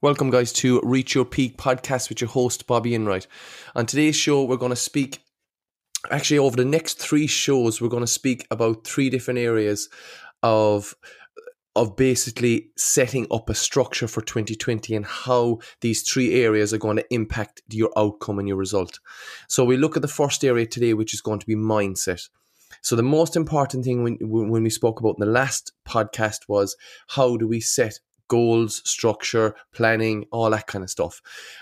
Welcome, guys, to Reach Your Peak podcast with your host, Bobby Enright. On today's show, we're going to speak, actually, over the next three shows, we're going to speak about three different areas of of basically setting up a structure for 2020 and how these three areas are going to impact your outcome and your result. So we look at the first area today, which is going to be mindset. So the most important thing when when we spoke about in the last podcast was how do we set goals, structure, planning, all that kind of stuff.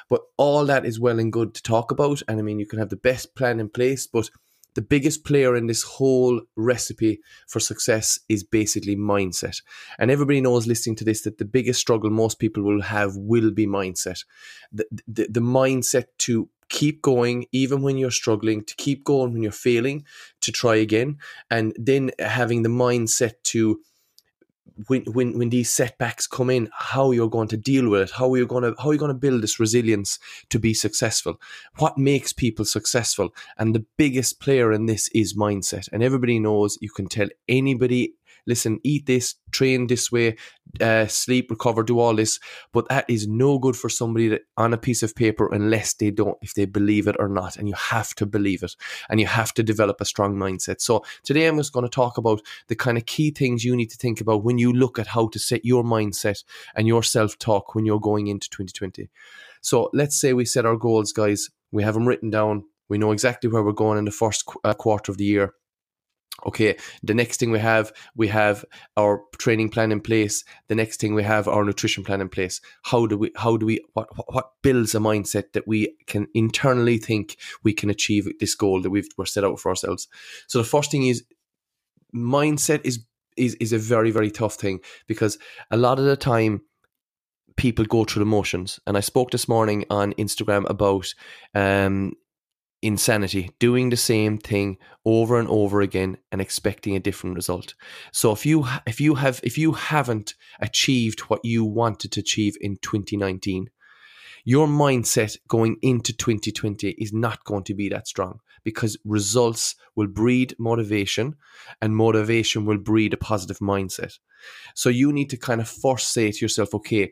But all that is well and good to talk about. And I mean, you can have the best plan in place, but the biggest player in this whole recipe for success is basically mindset. And everybody knows listening to this that the biggest struggle most people will have will be mindset. The, the, the mindset to keep going even when you're struggling, to keep going when you're failing, to try again, and then having the mindset to when when when these setbacks come in, how you're going to deal with it, how you're going to how you're going to build this resilience to be successful. What makes people successful? And the biggest player in this is mindset. And everybody knows you can tell anybody listen, eat this, train this way, uh, sleep, recover, do all this. But that is no good for somebody that, on a piece of paper unless they don't, if they believe it or not. And you have to believe it and you have to develop a strong mindset. So today I'm just going to talk about the kind of key things you need to think about when you look at how to set your mindset and your self talk when you're going into 2020. So let's say we set our goals, guys. We have them written down. We know exactly where we're going in the first qu- uh, quarter of the year okay the next thing we have we have our training plan in place. The next thing we have our nutrition plan in place. How do we how do we what what builds a mindset that we can internally think we can achieve this goal that we've we're set out for ourselves? So the first thing is mindset is is is a very very tough thing because a lot of the time people go through the motions. And i spoke this morning on instagram about um insanity doing the same thing over and over again and expecting a different result. So if you if you have if you haven't achieved what you wanted to achieve in 2019 your mindset going into 2020 is not going to be that strong because results will breed motivation and motivation will breed a positive mindset. So you need to kind of first say to yourself okay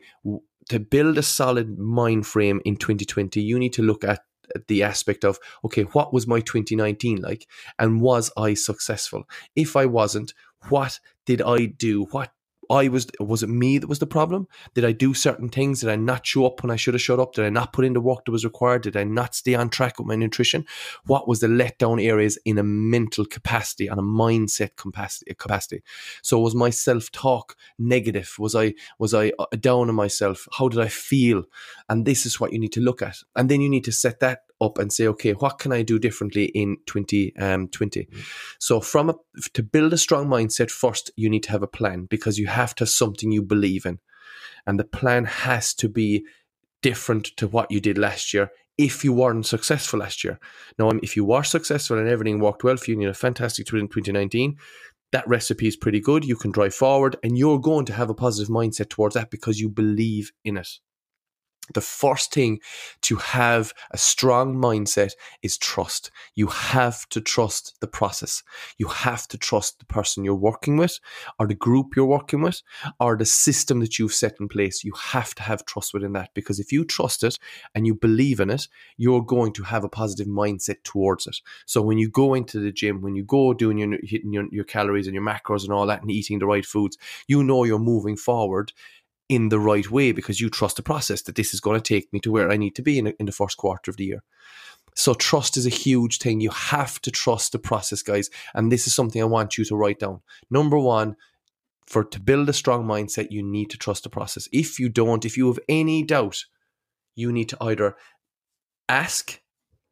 to build a solid mind frame in 2020 you need to look at the aspect of okay what was my 2019 like and was i successful if i wasn't what did i do what I was was it me that was the problem? Did I do certain things? Did I not show up when I should have showed up? Did I not put in the work that was required? Did I not stay on track with my nutrition? What was the letdown areas in a mental capacity and a mindset capacity? Capacity. So was my self talk negative? Was I was I uh, down on myself? How did I feel? And this is what you need to look at, and then you need to set that up and say, okay, what can I do differently in 2020? Um, mm-hmm. So, from a, to build a strong mindset, first you need to have a plan because you have to have something you believe in, and the plan has to be different to what you did last year. If you weren't successful last year, now if you were successful and everything worked well for you, and you had a fantastic 2019, that recipe is pretty good. You can drive forward, and you're going to have a positive mindset towards that because you believe in it the first thing to have a strong mindset is trust. You have to trust the process. You have to trust the person you're working with, or the group you're working with, or the system that you've set in place. You have to have trust within that because if you trust it and you believe in it, you're going to have a positive mindset towards it. So when you go into the gym, when you go doing your hitting your, your calories and your macros and all that and eating the right foods, you know you're moving forward in the right way because you trust the process that this is going to take me to where I need to be in, in the first quarter of the year. So trust is a huge thing. You have to trust the process, guys. And this is something I want you to write down. Number one, for to build a strong mindset, you need to trust the process. If you don't, if you have any doubt, you need to either ask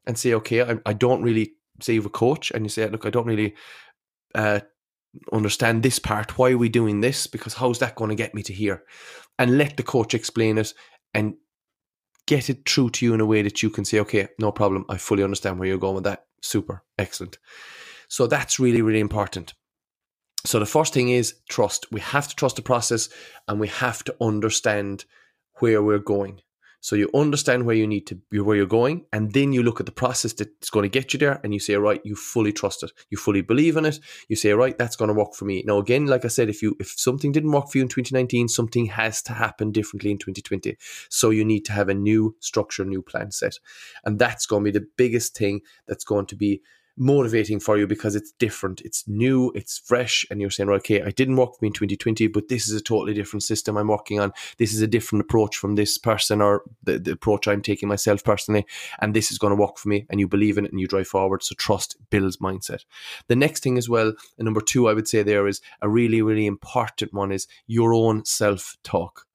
and say, okay, I, I don't really say you have a coach, and you say, look, I don't really uh, understand this part. Why are we doing this? Because how's that going to get me to here? And let the coach explain it and get it through to you in a way that you can say, okay, no problem. I fully understand where you're going with that. Super. Excellent. So that's really, really important. So the first thing is trust. We have to trust the process and we have to understand where we're going. So you understand where you need to be, where you're going, and then you look at the process that's going to get you there, and you say, right, you fully trust it, you fully believe in it. You say, right, that's going to work for me. Now, again, like I said, if you if something didn't work for you in 2019, something has to happen differently in 2020. So you need to have a new structure, new plan set, and that's going to be the biggest thing that's going to be motivating for you because it's different, it's new, it's fresh, and you're saying, okay, I didn't work for me in 2020, but this is a totally different system I'm working on. This is a different approach from this person or the, the approach I'm taking myself personally, and this is going to work for me. And you believe in it and you drive forward. So trust builds mindset. The next thing as well, and number two, I would say there is a really, really important one is your own self talk.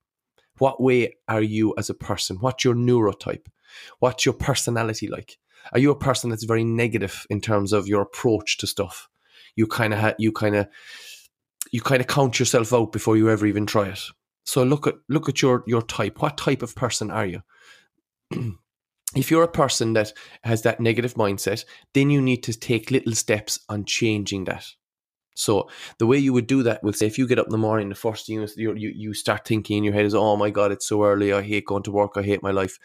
What way are you as a person? What's your neurotype? What's your personality like? Are you a person that's very negative in terms of your approach to stuff? You kind of ha- you kind of you kind of count yourself out before you ever even try it. So look at look at your your type. What type of person are you? if you're a person that has that negative mindset, then you need to take little steps on changing that. So the way you would do that would say if you get up in the morning, the first thing you, you you start thinking in your head is, "Oh my God, it's so early. I hate going to work. I hate my life."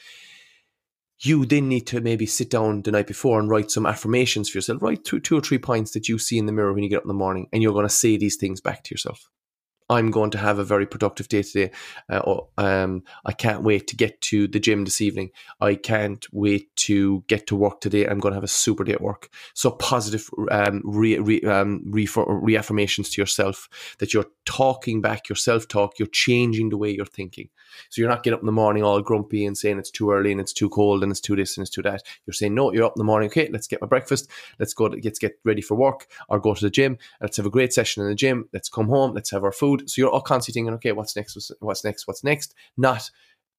You then need to maybe sit down the night before and write some affirmations for yourself. Write two, two or three points that you see in the mirror when you get up in the morning, and you're going to say these things back to yourself. I'm going to have a very productive day today. Uh, um, I can't wait to get to the gym this evening. I can't wait to get to work today. I'm going to have a super day at work. So positive um, re, re, um, re, reaffirmations to yourself that you're talking back your self talk. You're changing the way you're thinking. So you're not getting up in the morning all grumpy and saying it's too early and it's too cold and it's too this and it's too that. You're saying no. You're up in the morning. Okay, let's get my breakfast. Let's go. To, let's get ready for work or go to the gym. Let's have a great session in the gym. Let's come home. Let's have our food. So you're all constantly thinking, okay, what's next? What's next? What's next? Not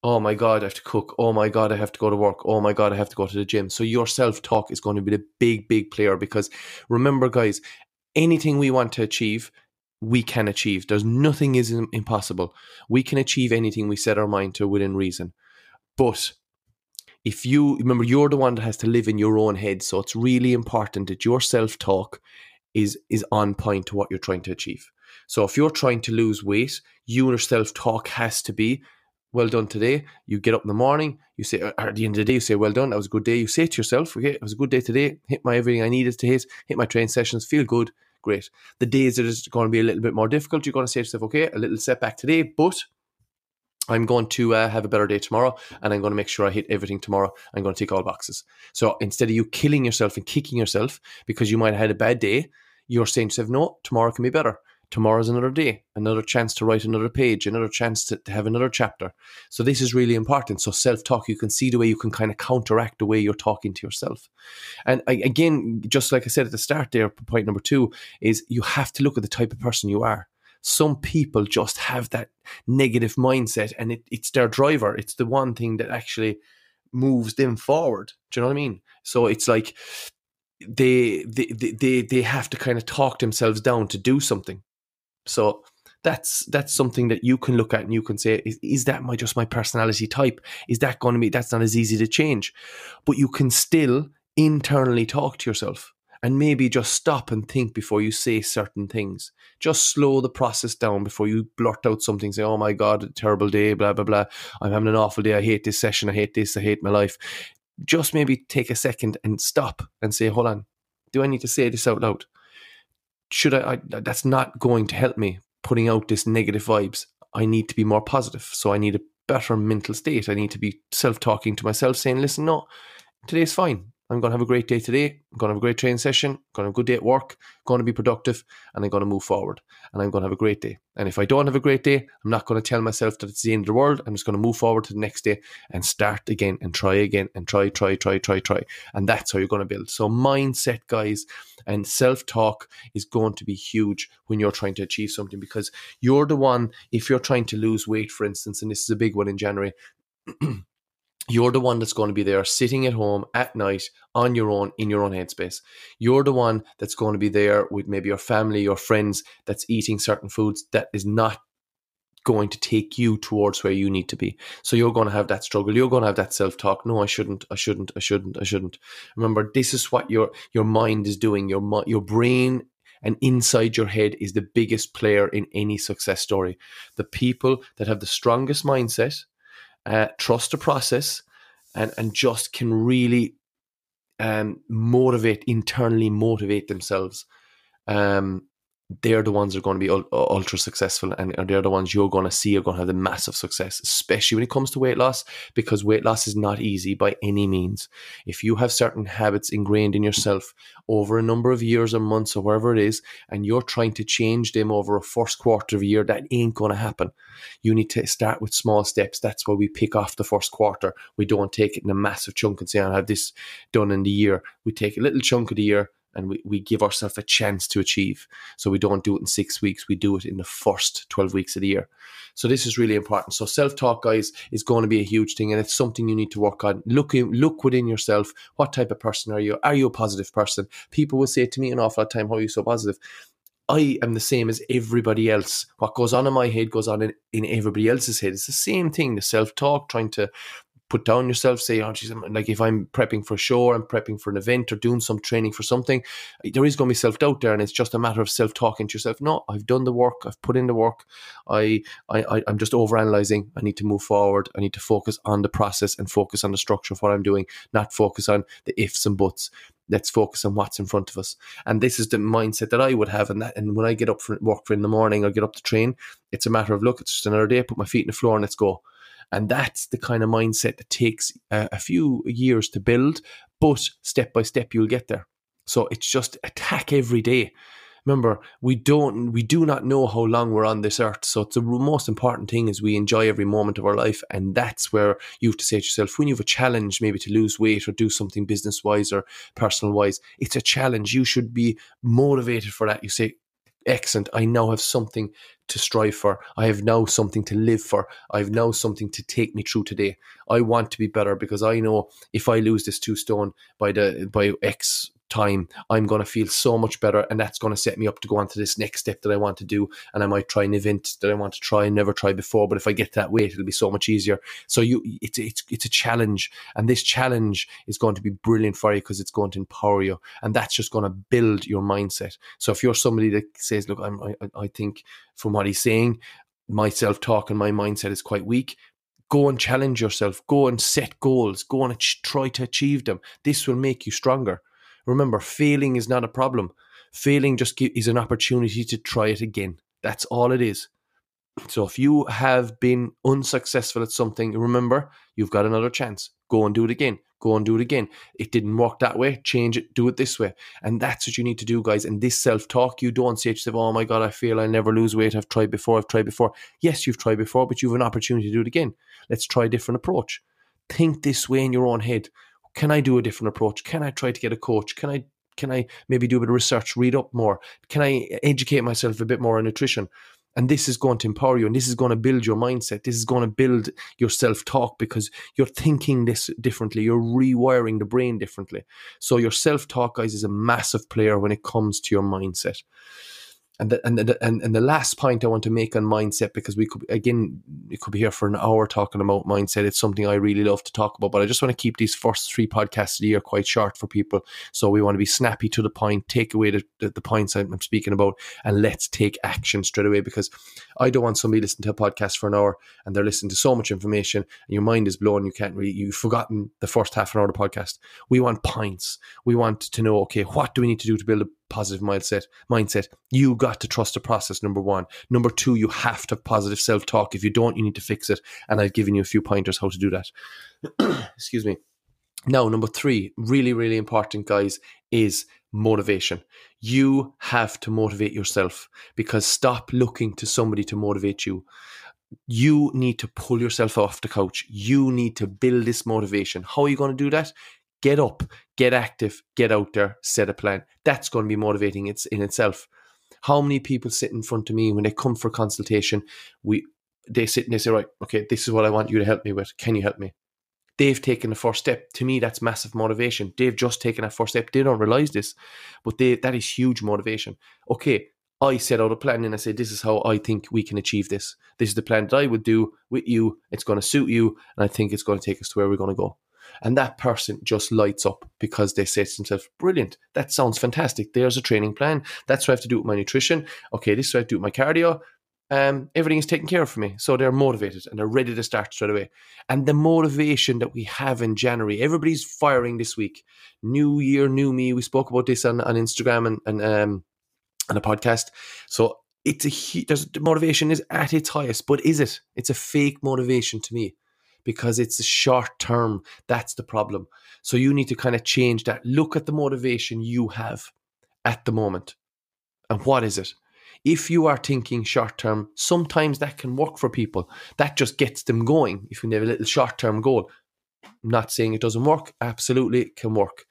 oh my god i have to cook oh my god i have to go to work oh my god i have to go to the gym so your self-talk is going to be the big big player because remember guys anything we want to achieve we can achieve. There's nothing is impossible. We can achieve anything we set our mind to within reason. But if you remember, you're the one that has to live in your own head. So it's really important that your self talk is is on point to what you're trying to achieve. So if you're trying to lose weight, your self talk has to be well done today. You get up in the morning, you say at the end of the day, you say, Well done, that was a good day. You say to yourself, Okay, it was a good day today, hit my everything I needed to hit, hit my train sessions, feel good, great. The days that it's going to be a little bit more difficult, you're going to say to yourself, okay, a little setback today, but I'm going to uh, have a better day tomorrow and I'm going to make sure I hit everything tomorrow. I'm going to tick all boxes. So instead of you killing yourself and kicking yourself because you might have had a bad day, you're saying to yourself, no, tomorrow can be better tomorrow's another day, another chance to write another page, another chance to, to have another chapter. So this is really important. So self-talk, you can see the way you can kind of counteract the way you're talking to yourself. And I, again, just like I said at the start there, point number two is you have to look at the type of person you are. Some people just have that negative mindset and it, it's their driver. It's the one thing that actually moves them forward. Do you know what I mean? So it's like they they they they have to kind of talk themselves down to do something so that's that's something that you can look at and you can say, is, is that my just my personality type? Is that going to be that's not as easy to change? But you can still internally talk to yourself and maybe just stop and think before you say certain things. Just slow the process down before you blurt out something, say, Oh my God, terrible day, blah, blah, blah. I'm having an awful day. I hate this session. I hate this. I hate my life. Just maybe take a second and stop and say, Hold on. Do I need to say this out loud? Should I, I that's not going to help me putting out this negative vibes. I need to be more positive. So I need a better mental state. I need to be self talking to myself, saying, listen, no, today's fine. I'm going to have a great day today. I'm going to have a great training session. I'm going to have a good day at work. I'm going to be productive and I'm going to move forward and I'm going to have a great day. And if I don't have a great day, I'm not going to tell myself that it's the end of the world. I'm just going to move forward to the next day and start again and try again and try, try, try, try, try. And that's how you're going to build. So, mindset, guys, and self talk is going to be huge when you're trying to achieve something because you're the one, if you're trying to lose weight, for instance, and this is a big one in January. You're the one that's going to be there sitting at home at night on your own in your own headspace. You're the one that's going to be there with maybe your family, your friends that's eating certain foods that is not going to take you towards where you need to be. So you're going to have that struggle. You're going to have that self-talk. No, I shouldn't. I shouldn't. I shouldn't. I shouldn't. Remember, this is what your your mind is doing. Your your brain and inside your head is the biggest player in any success story. The people that have the strongest mindset uh, trust the process, and and just can really um, motivate internally motivate themselves. Um, they're the ones that are going to be ultra successful and they're the ones you're going to see are going to have the massive success especially when it comes to weight loss because weight loss is not easy by any means. If you have certain habits ingrained in yourself over a number of years or months or wherever it is and you're trying to change them over a first quarter of a year that ain't going to happen. You need to start with small steps. That's why we pick off the first quarter. We don't take it in a massive chunk and say i have this done in the year. We take a little chunk of the year and we, we give ourselves a chance to achieve. So we don't do it in six weeks, we do it in the first 12 weeks of the year. So this is really important. So self-talk, guys, is going to be a huge thing and it's something you need to work on. Look in, look within yourself. What type of person are you? Are you a positive person? People will say to me an awful lot of time, how are you so positive? I am the same as everybody else. What goes on in my head goes on in, in everybody else's head. It's the same thing. The self talk, trying to put down yourself, say, oh, geez, like if I'm prepping for a show, I'm prepping for an event or doing some training for something, eh, there is going to be self doubt there. And it's just a matter of self talking to yourself. No, I've done the work, I've put in the work. I, I, I'm just over analyzing. I need to move forward. I need to focus on the process and focus on the structure of what I'm doing, not focus on the ifs and buts let's focus on what's in front of us. And this is the mindset that I would have. And that, and when I get up for work for in the morning or get up to train, it's a matter of look, it's just another day. Put my feet in the floor and let's go. And that's the kind of mindset that takes a, a few years to build, but step by step you'll get there. So it's just attack every day. Remember, we don't, we do not know how long we're on this earth. So it's the most important thing is we enjoy every moment of our life, and that's where you have to say to yourself, when you have a challenge, maybe to lose weight or do something business wise or personal wise, it's a challenge. You should be motivated for that. You say, excellent. I now have something to strive for. I have now something to live for. I have now something to take me through today. I want to be better because I know if I lose this two stone by the by X time, I'm going to feel so much better. And that's going to set me up to go on to this next step that I want to do. And I might try an event that I want to try and never tried before. But if I get that weight, it'll be so much easier. So you, it's, it's, it's a challenge. And this challenge is going to be brilliant for you because it's going to empower you. And that's just going to build your mindset. So if you're somebody that says, look, I'm, I, I think from what he's saying, my self talk and my mindset is quite weak go and challenge yourself go and set goals go and try to achieve them this will make you stronger Remember, failing is not a problem. Failing just is an opportunity to try it again. That's all it is. So if you have been unsuccessful at something, remember, you've got another chance. Go and do it again. Go and do it again. It didn't work that way. Change it. Do it this way. And that's what you need to do, guys. And this self talk, you don't say to yourself, oh my God, I feel I never lose weight. I've tried before. I've tried before. Yes, you've tried before, but you have an opportunity to do it again. Let's try a different approach. Think this way in your own head. Can I do a different approach? Can I try to get a coach? Can I can I maybe do a bit of research, read up more? Can I educate myself a bit more on nutrition? And this is going to empower you and this is going to build your mindset. This is going to build your self talk because you're thinking this differently. You're rewiring the brain differently. So, your self talk, guys, is a massive player when it comes to your mindset. And the, and, the, and and the last point I want to make on mindset because we could again we could be here for an hour talking about mindset. It's something I really love to talk about, but I just want to keep these first three podcasts of the year quite short for people. So we want to be snappy to the point, take away the, the, the points I'm speaking about, and let's take action straight away because I don't want somebody listening to a podcast for an hour and they're listening to so much information and your mind is blown. You can't really you've forgotten the first half an hour of the podcast. We want points. We want to know okay, what do we need to do to build a positive mindset mindset you got to trust the process number one. Number two you have to have positive self-talk. If you don't you need to fix it. And i've given you a few pointers how to do that. Excuse me. Now number three really really important guys is motivation. You have to motivate yourself because stop looking to somebody to motivate you. You need to pull yourself off the couch. You need to build this motivation. How are you going to do that? Get up, get active, get out there, set a plan. That's going to be motivating it's in itself. How many people sit in front of me when they come for consultation? We they sit and they say, right, okay, this is what I want you to help me with. Can you help me? They've taken the first step. To me, that's massive motivation. They've just taken that first step. They don't realize this, but they that is huge motivation. Okay, I set out a plan and I said, this is how I think we can achieve this. This is the plan that I would do with you. It's going to suit you, and I think it's going to take us to where we're going to go. And that person just lights up because they say to themselves, brilliant, that sounds fantastic. There's a training plan. That's what I have to do with my nutrition. Okay, this is what I do with my cardio. um, everything is taken care of for me. So they're motivated and they're ready to start straight away. And the motivation that we have in January, everybody's firing this week. New year, new me. We spoke about this on, on Instagram and, and um, on a podcast. So it's a there's the motivation is at its highest, but is it? It's a fake motivation to me because it's short term. That's the problem. So you need to kind of change that. Look at the motivation you have at the moment. And what is it? If you are thinking short term, sometimes that can work for people. That just gets them going. If you have a little short term goal, I'm not saying it doesn't work. Absolutely, it can work.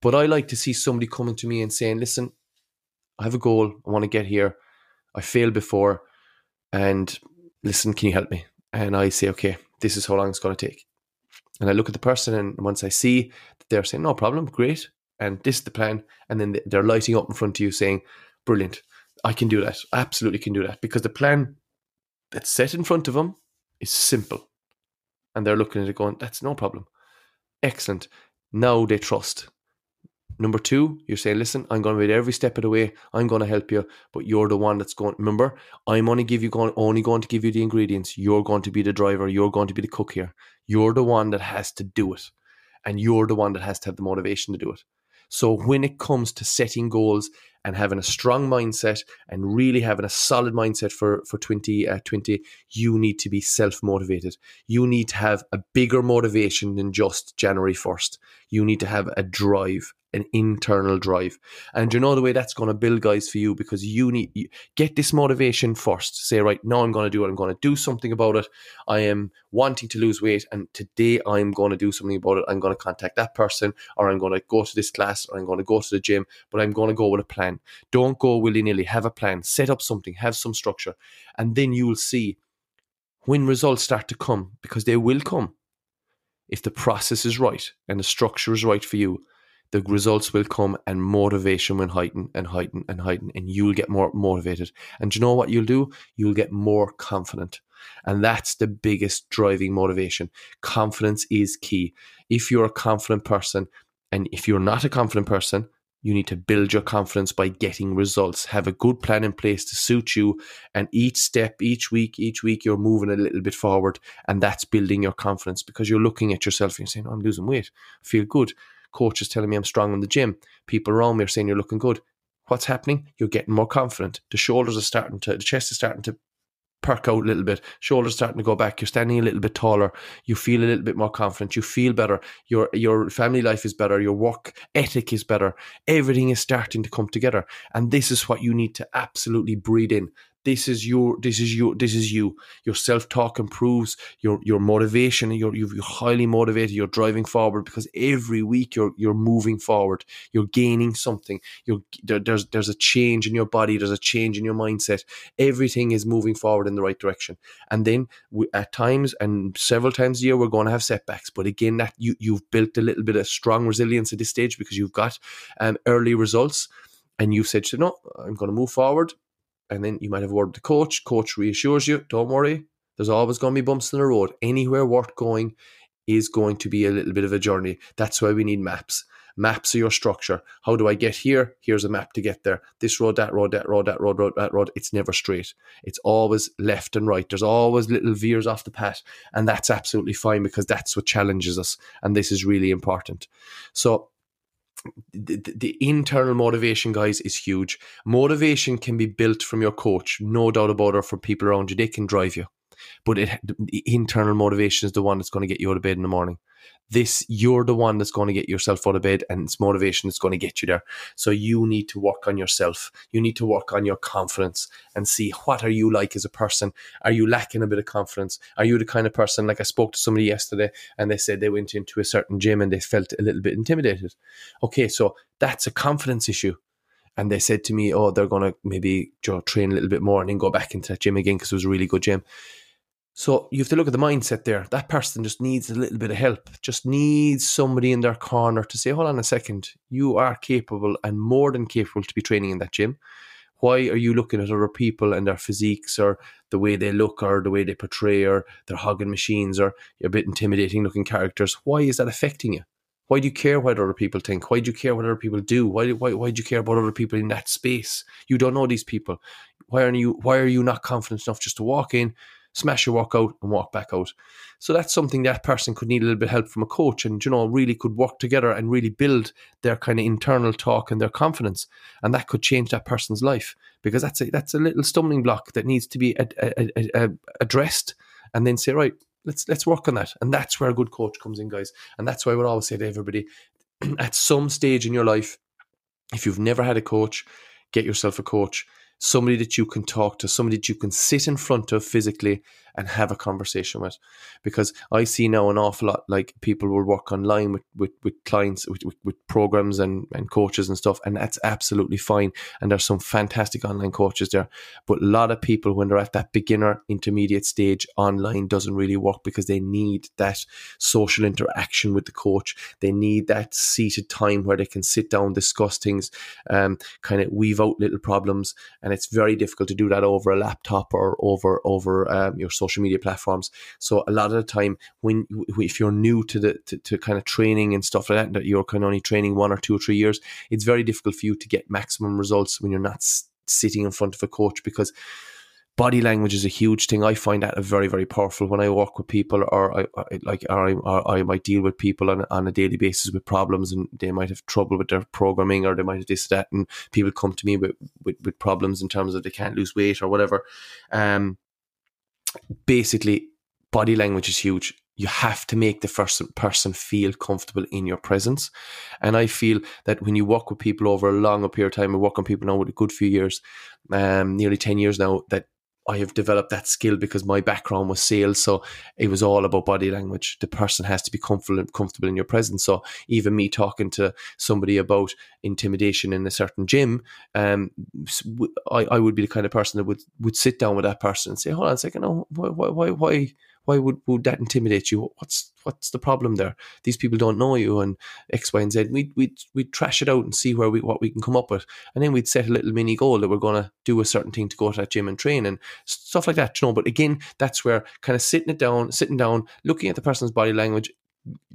But I like to see somebody coming to me and saying, listen, I have a goal. I want to get here. I failed before. And listen, can you help me? And I say, okay, this is how long it's going to take. And I look at the person, and once I see that they're saying, no problem, great, and this is the plan, and then they're lighting up in front of you saying, brilliant, I can do that. I absolutely can do that because the plan that's set in front of them is simple. And they're looking at it going, that's no problem. Excellent. Now they trust. Number two, you're saying, listen, I'm going to be every step of the way. I'm going to help you, but you're the one that's going. Remember, I'm only give you going, only going to give you the ingredients. You're going to be the driver. You're going to be the cook here. You're the one that has to do it, and you're the one that has to have the motivation to do it. So when it comes to setting goals and having a strong mindset and really having a solid mindset for for 2020, uh, you need to be self motivated. You need to have a bigger motivation than just January 1st. You need to have a drive, an internal drive. And you know the way that's going to build guys for you because you need you get this motivation first. Say right now I'm going to do it. I'm going to do something about it. I am wanting to lose weight and today I'm going to do something about it. I'm going to contact that person or I'm going to go to this class or I'm going to go to the gym, but I'm going to go with a plan. Don't go willy-nilly. Have a plan. Set up something. Have some structure. And then you'll see when results start to come because they will come if the process is right and the structure is right for you the results will come and motivation will heighten and heighten and heighten and you'll get more motivated. And you know what you'll do? You'll get more confident. And that's the biggest driving motivation. Confidence is key. If you're a confident person and if you're not a confident person you need to build your confidence by getting results. Have a good plan in place to suit you and each step each week each week you're moving a little bit forward and that's building your confidence because you're looking at yourself and you're saying oh, i'm losing weight. I feel good Coach is telling me I'm strong in the gym. People around me are saying you're looking good. What's happening? You're getting more confident. The shoulders are starting to, the chest is starting to perk out a little bit. Shoulders starting to go back. You're standing a little bit taller. You feel a little bit more confident. You feel better. Your your family life is better. Your work ethic is better. Everything is starting to come together. And this is what you need to absolutely breathe in this is your this is you this is you. Your self-talk improves your your motivation you're you're highly motivated you're driving forward because every week you're you're moving forward. You're gaining something. You're there, there's there's a change in your body. There's a change in your mindset. Everything is moving forward in the right direction. And then we, at times and several times a year we're going to have setbacks. But again that you you've built a little bit of strong resilience at this stage because you've got um, early results and you've said, you know, I'm going to move forward and then you might have a word with the coach. Coach reassures you, don't worry, there's always going to be bumps in the road. Anywhere worth going is going to be a little bit of a journey. That's why we need maps. Maps are your structure. How do I get here? Here's a map to get there. This road, that road, that road, that road, road, that road. It's never straight. It's always left and right. There's always little veers off the path. And that's absolutely fine because that's what challenges us. And this is really important. So the, the, internal motivation, guys, is huge. Motivation can be built from your coach, no doubt about it, from people around you. They can drive you. But it, internal motivation is the one that's going to get you out of bed in the morning. This you're the one that's going to get yourself out of bed and it's motivation that's going to get you there. So you need to work on yourself. You need to work on your confidence and see what are you like as a person? Are you lacking a bit of confidence? Are you the kind of person like i spoke to somebody yesterday and they said they went into a certain gym and they felt a little bit intimidated. Okay so that's a confidence issue. And they said to me, "Oh, they're going to maybe train a little bit more and then go back into that gym again because it was a really good gym." So you have to look at the mindset there. That person just needs a little bit of help, just needs somebody in their corner to say, hold on a second, you are capable and more than capable to be training in that gym. Why are you looking at other people and their physiques or the way they look or the way they portray or their hogging machines or a bit intimidating looking characters? Why is that affecting you? Why do you care what other people think? Why do you care what other people do? Why, why, why do you care about other people in that space? You don't know these people. Why are you why are you not confident enough just to walk in, smash your workout and walk back out? So that's something that person could need a little bit of help from a coach and you know really could work together and really build their kind of internal talk and their confidence. And that could change that person's life because that's a that's a little stumbling block that needs to be ad, ad, ad, uh, addressed and then say right let's let's work on that. And that's where a good coach comes in guys. And that's why I would always say to everybody at some stage in your life if you've never had a coach get yourself a coach somebody that you can talk to somebody that you can sit in front of physically and have a conversation with. Because I see now an awful lot like people will work online with, with, with clients, with, with, with programs and, and coaches and stuff, and that's absolutely fine. And there's some fantastic online coaches there. But a lot of people, when they're at that beginner intermediate stage, online doesn't really work because they need that social interaction with the coach. They need that seated time where they can sit down, discuss things, um, kind of weave out little problems. And it's very difficult to do that over a laptop or over over um, your social social media platforms. So a lot of the time, when if you're new to the to, to kind of training and stuff like that, that you're kind of only training one or two or three years, it's very difficult for you to get maximum results when you're not sitting in front of a coach because body language is a huge thing. I find that very, very powerful when I work with people, or I, I like, or I, or I, might deal with people on, on a daily basis with problems, and they might have trouble with their programming, or they might have this that, and people come to me with, with, with problems in terms of they can't lose weight or whatever. Um, basically body language is huge you have to make the first person feel comfortable in your presence. And I feel that when you work with people over a longer period of time, I work on people now with a good few years, um, nearly 10 years now, that I have developed that skill because my background was sales. So it was all about body language. The person has to be comfortable comfortable in your presence. So even me talking to somebody about intimidation in a certain gym, um, I, I would be the kind of person that would, would sit down with that person and say, hold on a second, oh, why, why, why, why would, would that intimidate you? What's what's the problem there? These people don't know you and X, Y, and Z. We'd we'd we'd trash it out and see where we what we can come up with. And then we'd set a little mini goal that we're gonna do a certain thing to go to that gym and train and stuff like that. You know, but again, that's where kind of sitting it down, sitting down, looking at the person's body language,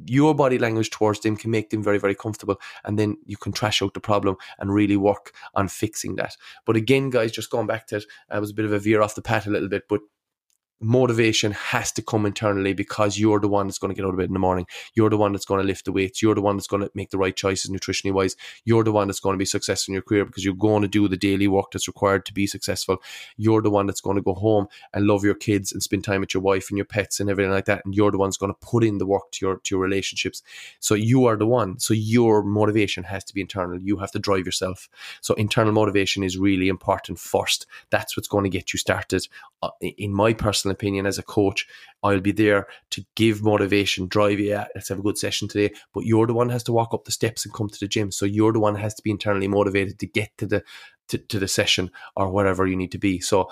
your body language towards them can make them very, very comfortable. And then you can trash out the problem and really work on fixing that. But again, guys, just going back to it, I was a bit of a veer off the path a little bit, but motivation has to come internally because you're the one that's going to get out of bed in the morning. You're the one that's going to lift the weights. You're the one that's going to make the right choices nutritionally wise. You're the one that's going to be successful in your career because you're going to do the daily work that's required to be successful. You're the one that's going to go home and love your kids and spend time with your wife and your pets and everything like that. And you're the one that's going to put in the work to your to your relationships. So you are the one. So your motivation has to be internal. You have to drive yourself. So internal motivation is really important first. That's what's going to get you started. Uh, in my personal opinion as a coach, I'll be there to give motivation, drive you. let's have a good session today. But you're the one that has to walk up the steps and come to the gym. So you're the one that has to be internally motivated to get to the to, to the session or whatever you need to be. So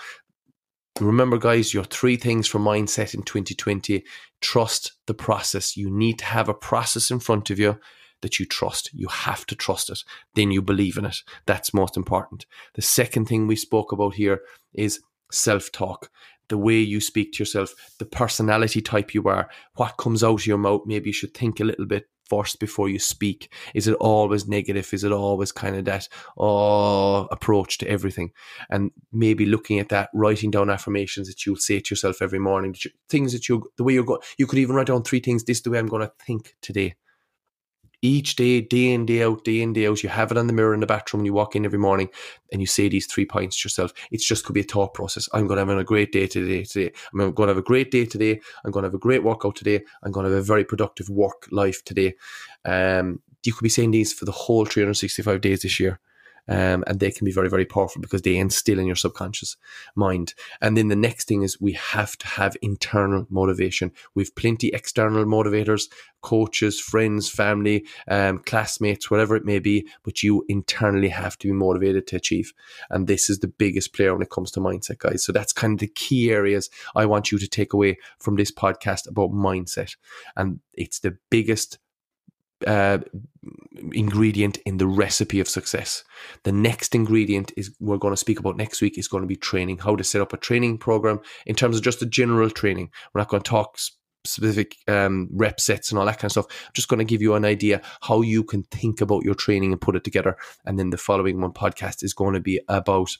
remember, guys, your three things for mindset in 2020. Trust the process. You need to have a process in front of you that you trust. You have to trust it. Then you believe in it. That's most important. The second thing we spoke about here is self talk the way you speak to yourself, the personality type you are, what comes out of your mouth. Maybe you should think a little bit first before you speak. Is it always negative? Is it always kind of that oh approach to everything? And maybe looking at that, writing down affirmations that you'll say to yourself every morning, things that you the way you're going. You could even write down three things. This is the way I'm going to think today each day, day in, day out, day in, day out, you have it on the mirror in the bathroom when you walk in every morning and you say these three points to yourself. It's just could be a thought process. I'm going to have a great day today. Today, I'm going to have a great day today. I'm going to have a great workout today. I'm going to have a very productive work life today. Um, you could be saying these for the whole 365 days this year. Um, and they can be very, very powerful because they instill in your subconscious mind. And then the next thing is we have to have internal motivation. We've plenty external motivators, coaches, friends, family, um, classmates, whatever it may be, but you internally have to be motivated to achieve. And this is the biggest player when it comes to mindset, guys. So that's kind of the key areas I want you to take away from this podcast about mindset. And it's the biggest uh, ingredient in the recipe of success. The next ingredient is we're going to speak about next week is going to be training, how to set up a training program in terms of just the general training. We're not going to talk specific um, rep sets and all that kind of stuff. I'm just going to give you an idea how you can think about your training and put it together. And then the following one podcast is going to be about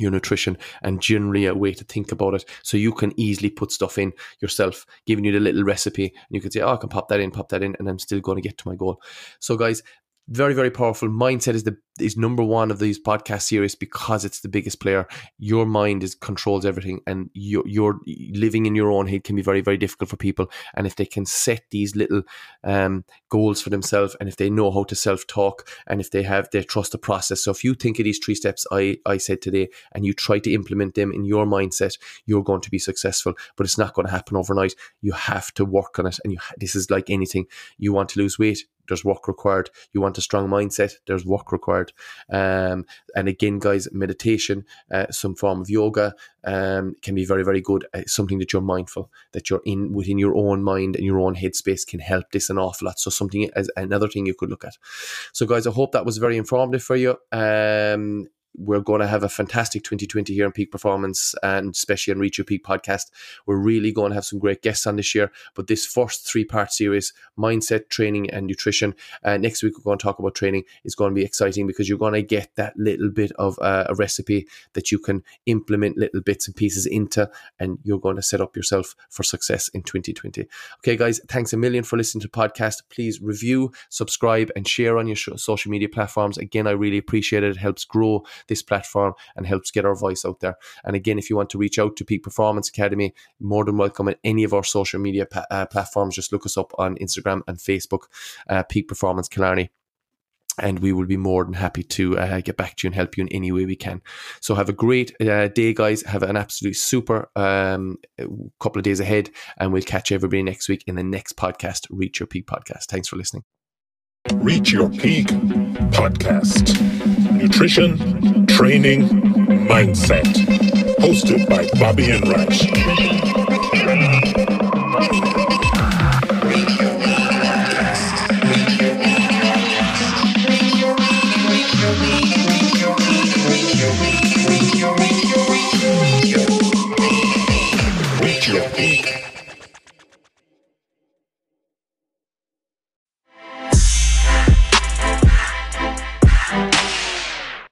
your nutrition and generally a way to think about it. So you can easily put stuff in yourself giving you the little recipe and you can say oh i can pop that in pop that in and i'm still going to get to my goal. So guys very very powerful. Mindset is the is number one of these podcast series because it's the biggest player. Your mind is controls everything and you're, you're living in your own head can be very very difficult for people. And if they can set these little um, goals for themselves and if they know how to self-talk and if they have they trust the process. So if you think of these three steps i i said today and you try to implement them in your mindset you're going to be successful. But it's not going to happen overnight. You have to work on it and you this is like anything. You want to lose weight there's work required. You want a strong mindset, there's work required. Um, and again, guys, meditation, uh, some form of yoga um, can be very, very good. Uh, something that you're mindful, that you're in within your own mind and your own headspace can help this an awful lot. So something as another thing you could look at. So, guys, I hope that was very informative for you. Um, we're going to have a fantastic 2020 here in Peak Performance and especially on Reach Your Peak podcast. We're really going to have some great guests on this year. But this first three part series, mindset, training, and nutrition, uh, next week we're going to talk about training, is going to be exciting because you're going to get that little bit of uh, a recipe that you can implement little bits and pieces into, and you're going to set up yourself for success in 2020. Okay, guys, thanks a million for listening to the podcast. Please review, subscribe, and share on your social media platforms. Again, I really appreciate it. It helps grow this platform and helps get our voice out there. And again, if you want to reach out to Peak Performance Academy, more than welcome at any of our social media pa- uh, platforms. Just look us up on Instagram and Facebook, uh, Peak Performance Killarney and we will be more than happy to uh, get back to you and help you in any way we can. So have a great uh, day, guys. Have an absolute super um, couple of days ahead, and we'll catch everybody next week in the next podcast, Reach Your Peak podcast. Thanks for listening. Reach Your Peak podcast. Nutrition, training, mindset. Hosted by Bobby Enright.